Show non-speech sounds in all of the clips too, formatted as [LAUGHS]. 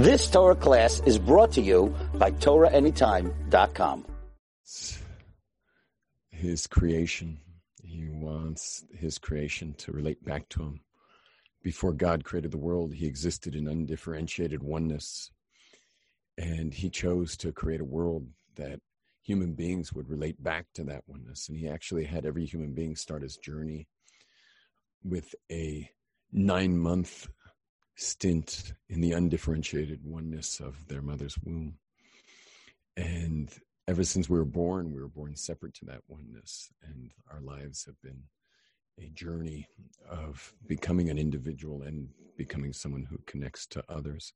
This Torah class is brought to you by TorahAnytime.com. His creation. He wants his creation to relate back to him. Before God created the world, he existed in undifferentiated oneness. And he chose to create a world that human beings would relate back to that oneness. And he actually had every human being start his journey with a nine month stint in the undifferentiated oneness of their mother's womb. And ever since we were born, we were born separate to that oneness. And our lives have been a journey of becoming an individual and becoming someone who connects to others.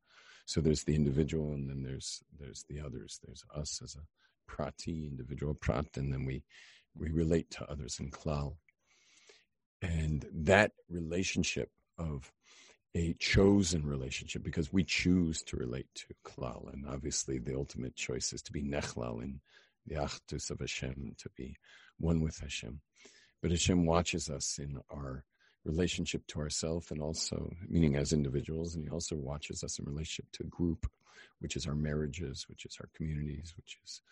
So there's the individual, and then there's there's the others. There's us as a prati, individual prat, and then we we relate to others in klal. And that relationship of a chosen relationship because we choose to relate to klal, and obviously the ultimate choice is to be nechlal in the achdus of Hashem, to be one with Hashem. But Hashem watches us in our relationship to ourselves and also meaning as individuals and he also watches us in relationship to group which is our marriages which is our communities which is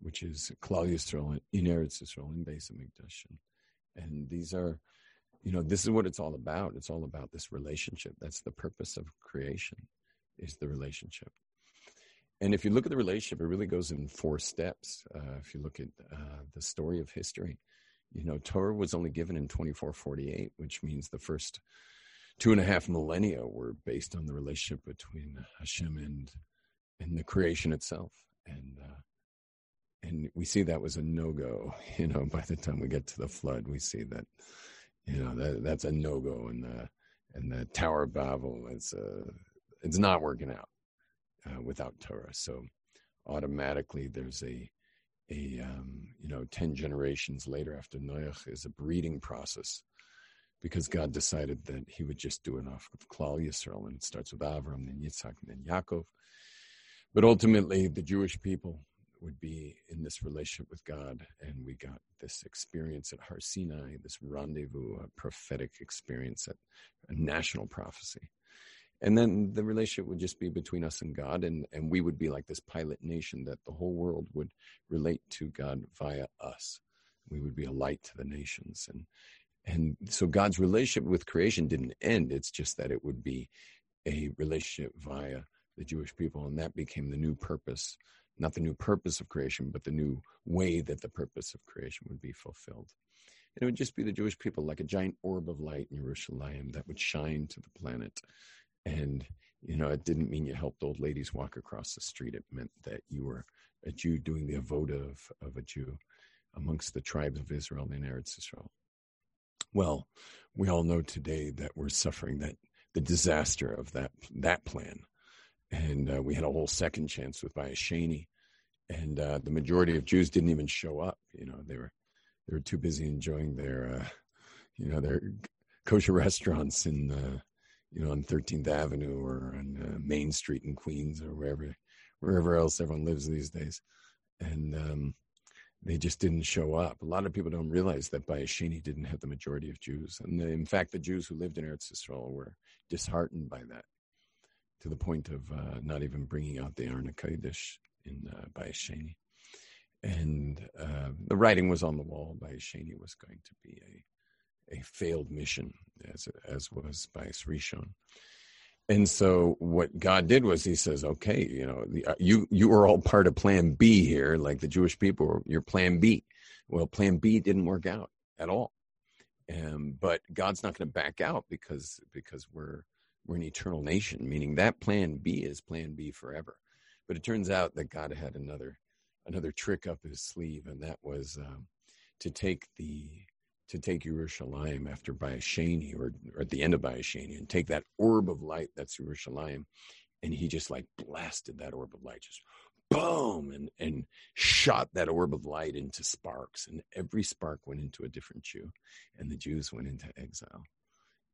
which is Klal Yisrael in Eretz Yisrael in Beis Hamikdash and, and these are you know this is what it's all about it's all about this relationship that's the purpose of creation is the relationship and if you look at the relationship it really goes in four steps uh, if you look at uh, the story of history you know, Torah was only given in 2448, which means the first two and a half millennia were based on the relationship between Hashem and and the creation itself. And uh, and we see that was a no go. [LAUGHS] You know, by the time we get to the flood, we see that you know that that's a no go, and the and the Tower of Babel. It's uh, it's not working out uh, without Torah. So automatically, there's a a um, you know 10 generations later after Noach is a breeding process because God decided that he would just do it off of Klal Yisrael and it starts with Avram then Yitzhak and then Yaakov but ultimately the Jewish people would be in this relationship with God and we got this experience at Har Sinai this rendezvous a prophetic experience at a national prophecy. And then the relationship would just be between us and god and and we would be like this pilot nation that the whole world would relate to god via us. We would be a light to the nations. And and so god's relationship with creation didn't end. It's just that it would be a relationship via the jewish people and that became the new purpose not the new purpose of creation but the new way that the purpose of creation would be fulfilled and it would just be the jewish people like a giant orb of light in jerusalem that would shine to the planet and, you know, it didn't mean you helped old ladies walk across the street. It meant that you were a Jew doing the avoda of, a Jew amongst the tribes of Israel in Eretz Israel. Well, we all know today that we're suffering that the disaster of that that plan, and uh, we had a whole second chance with Bayis Sheni, and uh, the majority of Jews didn't even show up. You know, they were they were too busy enjoying their, uh, you know, their kosher [LAUGHS] restaurants in uh, you know, on 13th Avenue or on uh, Main Street in Queens or wherever, wherever else everyone lives these days. And um, they just didn't show up. A lot of people don't realize that Bayis Sheni didn't have the majority of Jews. And the, in fact, the Jews who lived in Eretz Yisrael were disheartened by that to the point of uh, not even bringing out the Aron Kodesh in uh, Bayis Sheni. And uh, the writing was on the wall. Bayis Sheni was going to be a a failed mission, as as was Bayis Rishon. And so what God did was He says, okay, you know, the, uh, you you are all part of Plan B here, like the Jewish people. Your Plan B. Well, Plan B didn't work out at all. Um, but God's not going to back out because because we're we're an eternal nation, meaning that Plan B is Plan B forever. But it turns out that God had another another trick up his sleeve, and that was um, to take the to take Yerushalayim after Bayis Sheni or, or, at the end of Bayis Sheni and take that orb of light that's Yerushalayim. And he just like blasted that orb of light, just boom, and, and shot that orb of light into sparks. And every spark went into a different Jew, and the Jews went into exile.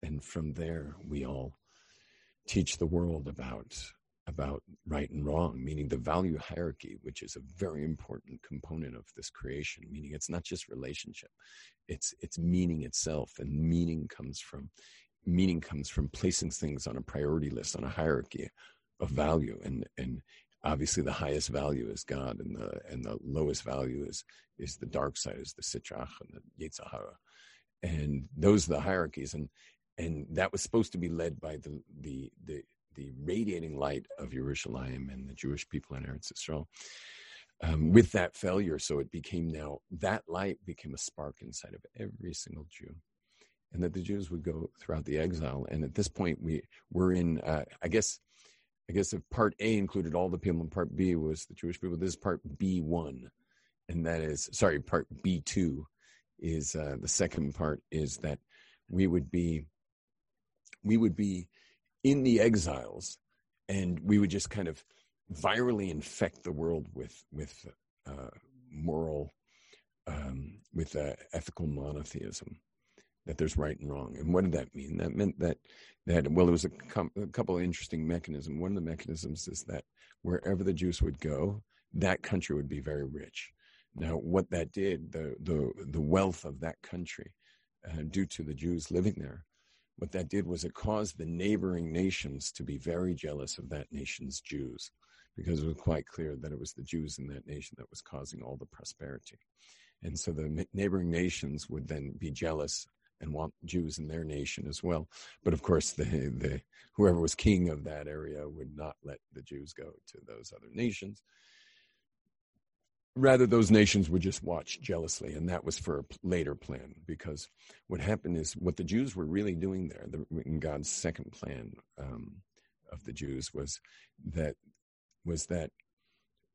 And from there, we all teach the world about about right and wrong, meaning the value hierarchy, which is a very important component of this creation, meaning it's not just relationship, it's it's meaning itself. And meaning comes from meaning comes from placing things on a priority list, on a hierarchy of value, and and obviously the highest value is God, and the and the lowest value is is the dark side, is the sitrach and the yetzer and those are the hierarchies, and and that was supposed to be led by the the the the radiating light of Yerushalayim and the Jewish people in Eretz Israel. Um, with that failure, so it became now that light became a spark inside of every single Jew, and that the Jews would go throughout the exile. And at this point, we were in, uh, I guess, I guess if part A included all the people and part B was the Jewish people, this is part B one, and that is sorry, part B two is uh, the second part is that we would be we would be in the exiles, and we would just kind of virally infect the world with with uh, moral um, with uh, ethical monotheism that there's right and wrong. And what did that mean? That meant that that well, there was a, com- a couple of interesting mechanisms. One of the mechanisms is that wherever the Jews would go, that country would be very rich. Now, what that did, the the the wealth of that country, uh, due to the Jews living there, what that did was it caused the neighboring nations to be very jealous of that nation's Jews, because it was quite clear that it was the Jews in that nation that was causing all the prosperity. And so the neighboring nations would then be jealous and want Jews in their nation as well. But of course, the, the whoever was king of that area would not let the Jews go to those other nations. Rather, those nations would just watch jealously, and that was for a later plan. Because what happened is what the Jews were really doing there, the, in God's second plan um, of the Jews, was that was that,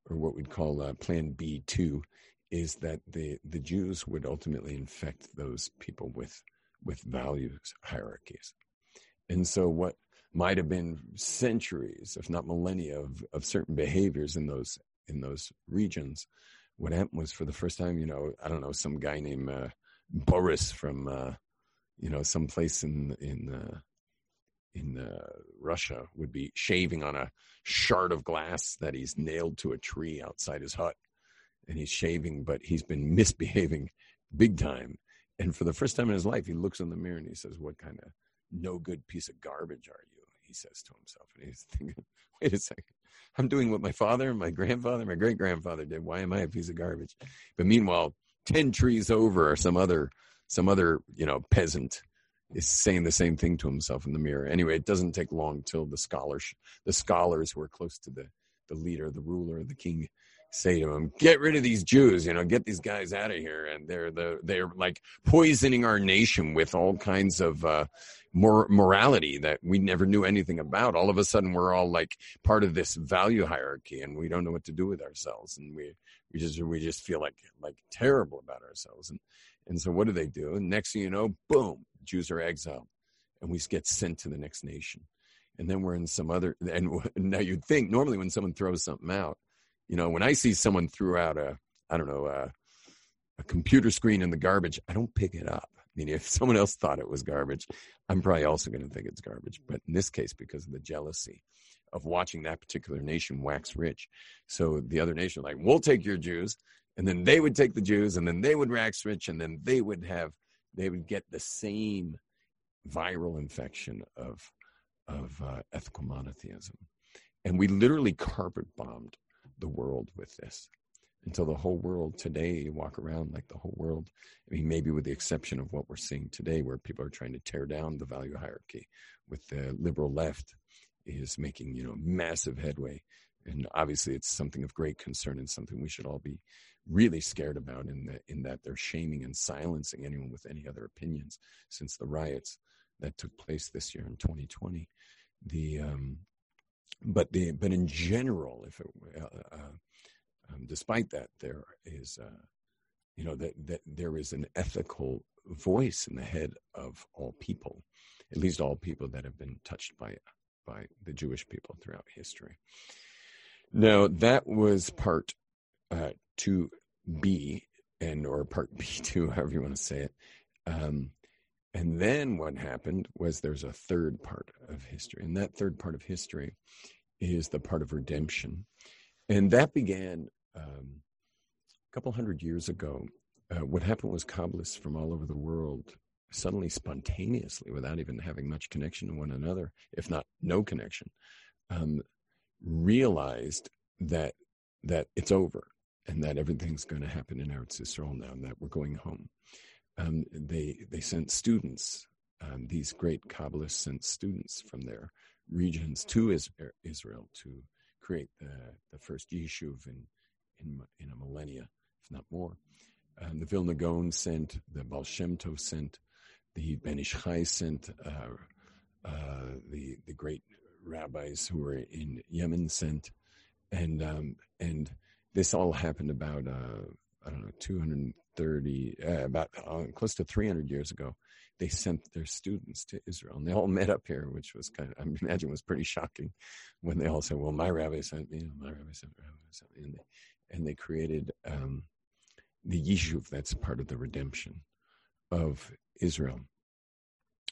or what we'd call uh, Plan B two, is that the the Jews would ultimately infect those people with with values hierarchies. And so what might have been centuries, if not millennia, of, of certain behaviors in those in those regions, what happened was for the first time, you know, I don't know, some guy named uh, Boris from, uh, you know, some place in in uh, in uh, Russia would be shaving on a shard of glass that he's nailed to a tree outside his hut, and he's shaving, but he's been misbehaving big time, and for the first time in his life, he looks in the mirror and he says, What kind of no good piece of garbage are you? He says to himself. And he's thinking, [LAUGHS] Wait a second. I'm doing what my father, and my grandfather, and my great grandfather did. Why am I a piece of garbage? But meanwhile, 10 trees over, or some other, some other, you know, peasant is saying the same thing to himself in the mirror. Anyway, it doesn't take long till the scholars, the scholars who are close to the, the leader, the ruler, the king, say to him, "Get rid of these Jews, you know, get these guys out of here." And they're the they're like poisoning our nation with all kinds of uh, mor- morality that we never knew anything about. All of a sudden, we're all like part of this value hierarchy, and we don't know what to do with ourselves, and we we just we just feel like like terrible about ourselves. And and so, what do they do? And next thing you know, boom, Jews are exiled, and we get sent to the next nation. And then we're in some other, and [LAUGHS] now you'd think normally when someone throws something out, you know, when I see someone threw out a, I don't know, a, a computer screen in the garbage, I don't pick it up. I mean, if [LAUGHS] someone else thought it was garbage, I'm probably also going to think it's garbage. But in this case, because of the jealousy of watching that particular nation wax rich, so the other nation, like, we'll take your Jews, and then they would take the Jews, and then they would wax rich, and then they would have, they would get the same viral infection of of uh, ethical monotheism, and we literally carpet bombed the world with this. Until the whole world today walk around like the whole world i mean maybe with the exception of what we're seeing today where people are trying to tear down the value hierarchy with the liberal left is making you know massive headway. And obviously it's something of great concern and something we should all be really scared about in that in that they're shaming and silencing anyone with any other opinions since the riots that took place this year in 2020 the um, but the but in general, if it, uh, uh, um, despite that, there is uh, you know that that there is an ethical voice in the head of all people, at least all people that have been touched by by the Jewish people throughout history. Now that was part uh, two B and or part [LAUGHS] B two, however you want to say it. Um, and then what happened was there's a third part of history. And that third part of history is the part of redemption. And that began um, a couple hundred years ago. Uh, what happened was Kabbalists from all over the world suddenly, spontaneously, without even having much connection to one another, if not no connection, um, realized that that it's over and that everything's going to happen in Eretz Israel now, and that we're going home. Um, they they sent students. Um, these great Kabbalists sent students from their regions to Israel to create the, the first yishuv in, in in a millennia, if not more. Um, the Vilna Gaon sent, the Baal Shem Tov sent, the Ben Ish Chai sent, uh, uh, the the great rabbis who were in Yemen sent, and um, and this all happened about uh, I don't know 230 uh, about uh, close to 300 years ago. They sent their students to Israel, and they all [LAUGHS] met up here, which was kind of I imagine was pretty shocking when they all said, "Well, my rabbi sent me, my rabbi sent, my rabbi sent me," and they, and they created um, the Yishuv. That's part of the redemption of Israel,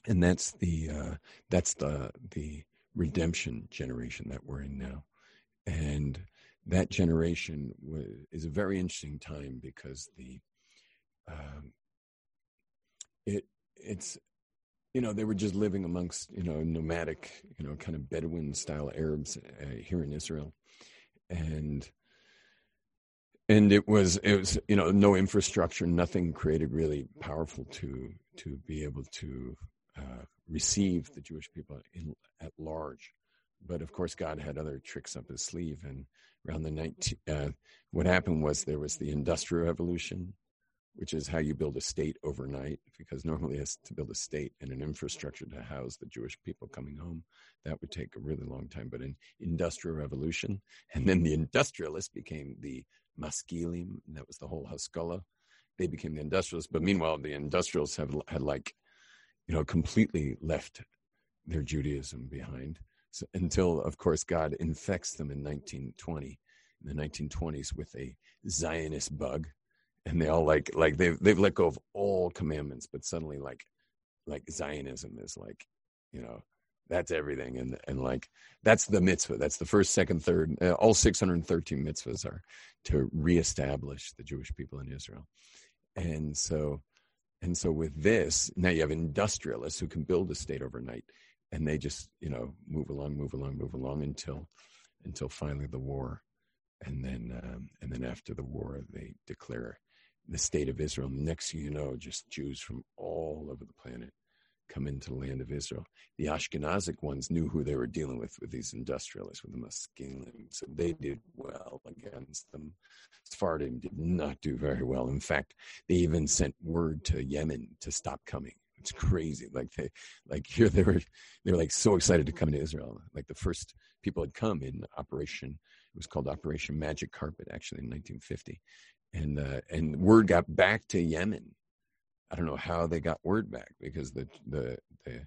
and that's the uh, that's the the redemption generation that we're in now, and that generation is a very interesting time because the um, it it's you know they were just living amongst you know nomadic you know kind of Bedouin style Arabs uh, here in Israel, and and it was it was you know no infrastructure, nothing created really powerful to to be able to uh, receive the Jewish people in, at large. But of course, God had other tricks up his sleeve, and around the 19, uh, what happened was there was the industrial revolution, which is how you build a state overnight, because normally it's to build a state and an infrastructure to house the Jewish people coming home. That would take a really long time. But an industrial revolution, [LAUGHS] and then the industrialists became the maskilim, and that was the whole Haskalah. They became the industrialists. But meanwhile, the industrialists have had like, you know, completely left their Judaism behind so, until, of course, God infects them in 1920, in the 1920s, with a Zionist bug, and they all like like they've they've let go of all commandments, but suddenly like like Zionism is like, you know, that's everything, and and like that's the mitzvah. That's the first, second, third. Uh, all 613 mitzvahs are to reestablish the Jewish people in Israel, and so and so with this, now you have industrialists who can build a state overnight and they just you know move along move along move along until until finally the war and then um, and then after the war they declare the state of israel. Next you know just jews from all over the planet come into the land of israel. The ashkenazic ones knew who they were dealing with with these industrialists with the maskilim so they did well against them. Sephardim did not do very well. In fact they even sent word to yemen to stop coming. It's crazy. Like they, like here [LAUGHS] they were, they were like so excited to come to Israel. Like the first people had come in Operation, it was called Operation Magic Carpet, actually in 1950, and uh, and word got back to Yemen. I don't know how they got word back because the the the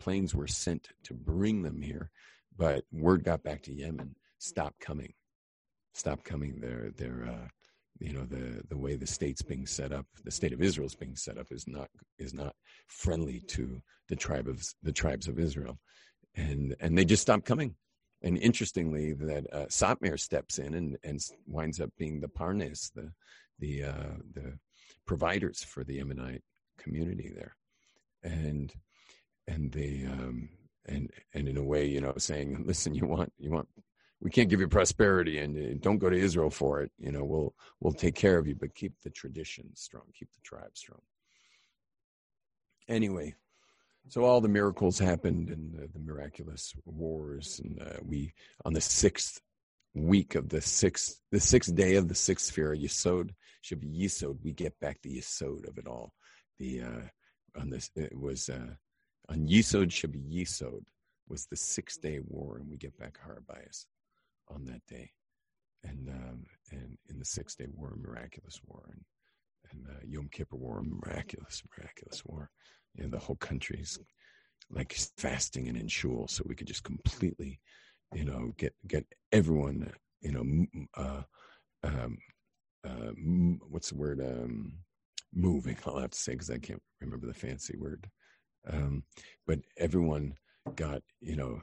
planes were sent to bring them here, but word got back to Yemen. Stop coming, stop coming. They're they're uh, you know the the way the state's being set up the state of israel is being set up is not is not friendly to the tribe of the tribes of israel and and they just stop coming and interestingly that uh, steps in and and winds up being the parnes the the uh, the providers for the Yemenite community there and and they um and and in a way you know saying [LAUGHS] listen you want you want we can't give you prosperity and uh, don't go to Israel for it. You know, we'll we'll take care of you, but keep the tradition strong, keep the tribe strong. Anyway, so all the miracles happened and the, the miraculous wars, and uh, we on the sixth week of the sixth, the sixth day of the sixth sphere, Yisod should be Yisod. We get back the Yisod of it all. The uh, on this it was uh, on Yesod SheBeYesod was the six day war, and we get back Har HaBayis on that day, and um, and in the Six Day War, miraculous war, and and uh, Yom Kippur War, miraculous, miraculous war. Know, the whole country's like fasting and in shul, so we could just completely, you know, get get everyone, you know, uh, um, uh, what's the word? Um, moving. I'll have to say because I can't remember the fancy word. Um, but everyone got, you know,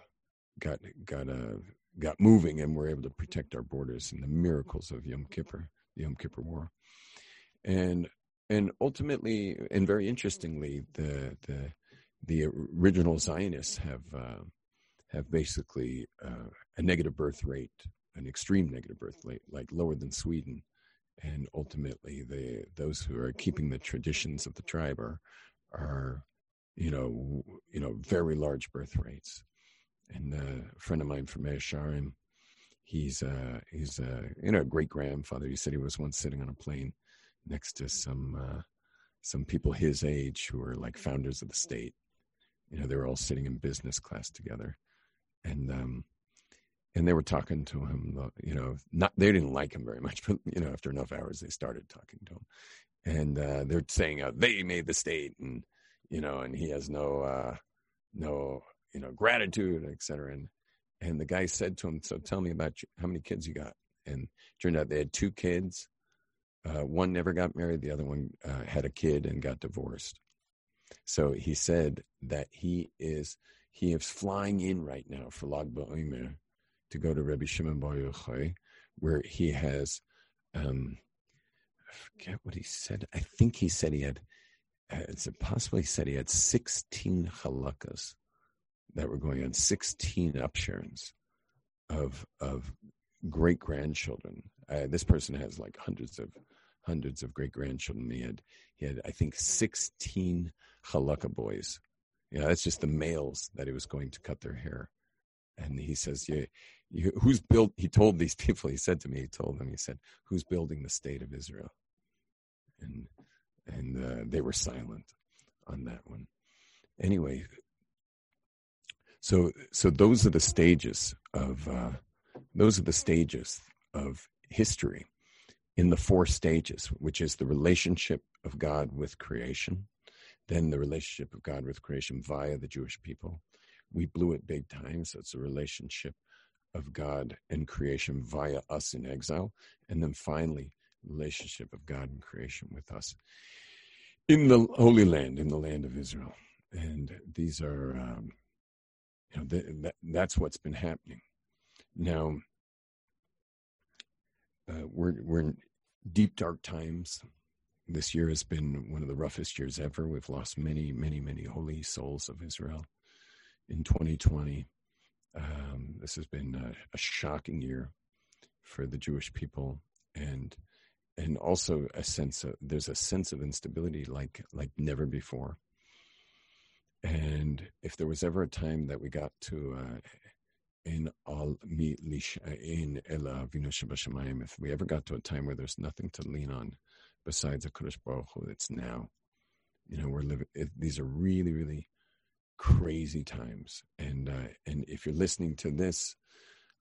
got got a got moving and we're able to protect our borders and the miracles of Yom Kippur, the Yom Kippur War. And and ultimately, and very interestingly, the the the original Zionists have uh, have basically uh, a negative birth rate, an extreme negative birth rate, like lower than Sweden. And ultimately, the those who are keeping the traditions of the tribe are, are, you know, you know, very large birth rates. And a friend of mine from Meah Shearim, he's uh, he's uh, you know, a great grandfather. He said he was once sitting on a plane next to some uh, some people his age who are like founders of the state. You know, they were all sitting in business class together, and um, and they were talking to him. You know, not they didn't like him very much, but you know, after enough hours, they started talking to him, and uh, they're saying uh, they made the state, and you know, and he has no uh, no you know gratitude, etc. And and the guy said to him, "So tell me about you, how many kids you got." And turned out they had two kids. Uh, one never got married. The other one uh, had a kid and got divorced. So he said that he is he is flying in right now for Lag BaOmer to go to Rabbi Shimon Bar Yochai, where he has, um, I forget what he said. I think he said he had, uh, it's possible he said he had 16 chalakas that were going on, 16 upsherns of, of great grandchildren. Uh, this person has like hundreds of hundreds of great grandchildren. He had he had I think sixteen chalaka boys. You know, that's just the males that he was going to cut their hair. And he says, "Yeah, you, who's built?" He told these [LAUGHS] people. He said to me, he told them, he said, "Who's building the state of Israel?" And and uh, they were silent on that one. Anyway, so so those are the stages of uh, those are the stages of history in the four stages, which is the relationship of God with creation, then the relationship of God with creation via the Jewish people. We blew it big time, so it's a relationship of God and creation via us in exile, and then finally, relationship of God and creation with us in the Holy Land, in the land of Israel. And these are, um, you know, that, that's what's been happening. Now, uh, we're we're in deep dark times. This year has been one of the roughest years ever. We've lost many, many, many holy souls of Israel. In 2020, um, this has been a, a shocking year for the Jewish people, and and also a sense of there's a sense of instability like like never before. And if there was ever a time that we got to uh, in If we ever got to a time where there's nothing to lean on besides a Kodesh Baruch Hu, it's now. You know, we're living. It, these are really, really crazy times, and uh, and if you're listening to this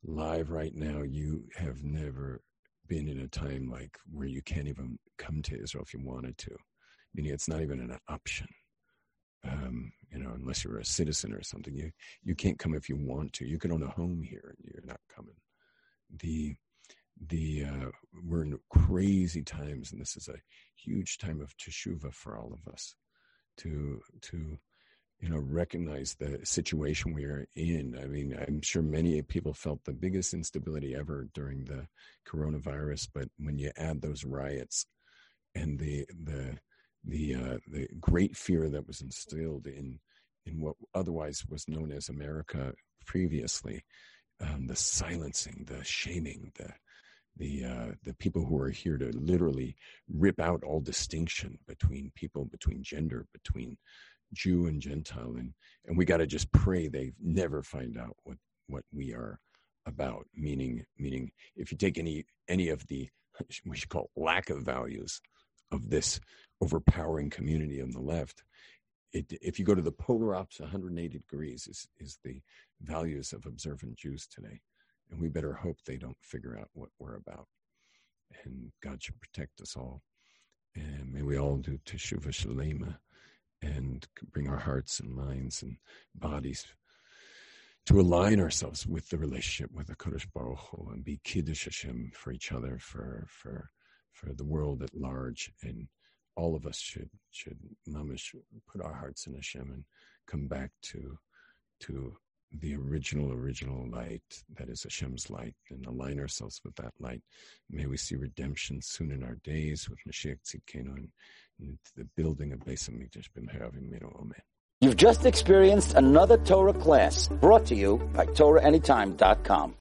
live right now, you have never been in a time like where you can't even come to Israel if you wanted to. Meaning, it's not even an option um, you know, unless you're a citizen or something, you you can't come if you want to. You can own a home here, and you're not coming. The the uh, we're in crazy times, and this is a huge time of teshuva for all of us to to you know recognize the situation we are in. I mean, I'm sure many people felt the biggest instability ever during the coronavirus, but when you add those riots and the the the uh, the great fear that was instilled in in what otherwise was known as America previously, um, the silencing, the shaming, the the uh, the people who are here to literally rip out all distinction between people, between gender, between Jew and Gentile, and and we got to just pray they never find out what what we are about. Meaning, meaning, if you take any any of the we should call lack of values of this overpowering community on the left. It, if you go to the polar opposite, 180 degrees is, is the values of observant Jews today. And we better hope they don't figure out what we're about. And God should protect us all. And may we all do Teshuvah Shalema and bring our hearts and minds and bodies to align ourselves with the relationship with the Kodesh Baruch Hu and be Kiddush Hashem for each other, for, for, for the world at large, and all of us should should mamish put our hearts in Hashem and come back to to the original original light that is Hashem's light and align ourselves with that light. May we see redemption soon in our days with Mashiach Tzidkenu and, and the building of Beis Hamikdash b'mehera Amen. You've just experienced another Torah class brought to you by TorahAnytime.com.